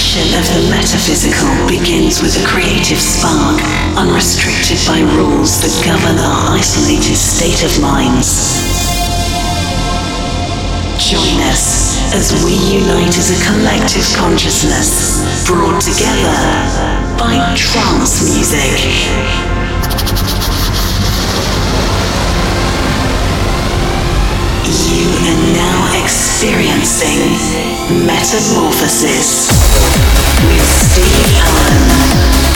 exploration of the metaphysical begins with a creative spark, unrestricted by rules that govern our isolated state of minds. Join us as we unite as a collective consciousness, brought together by trance music. You are now experiencing Metamorphosis with Steve Allen.